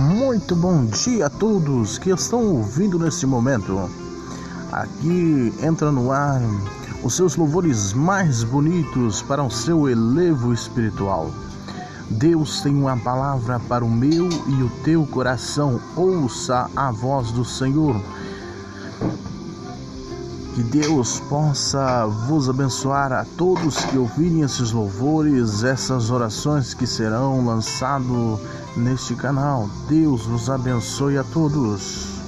Muito bom dia a todos que estão ouvindo nesse momento. Aqui entra no ar os seus louvores mais bonitos para o seu elevo espiritual. Deus tem uma palavra para o meu e o teu coração. Ouça a voz do Senhor. Que Deus possa vos abençoar a todos que ouvirem esses louvores, essas orações que serão lançadas neste canal. Deus vos abençoe a todos.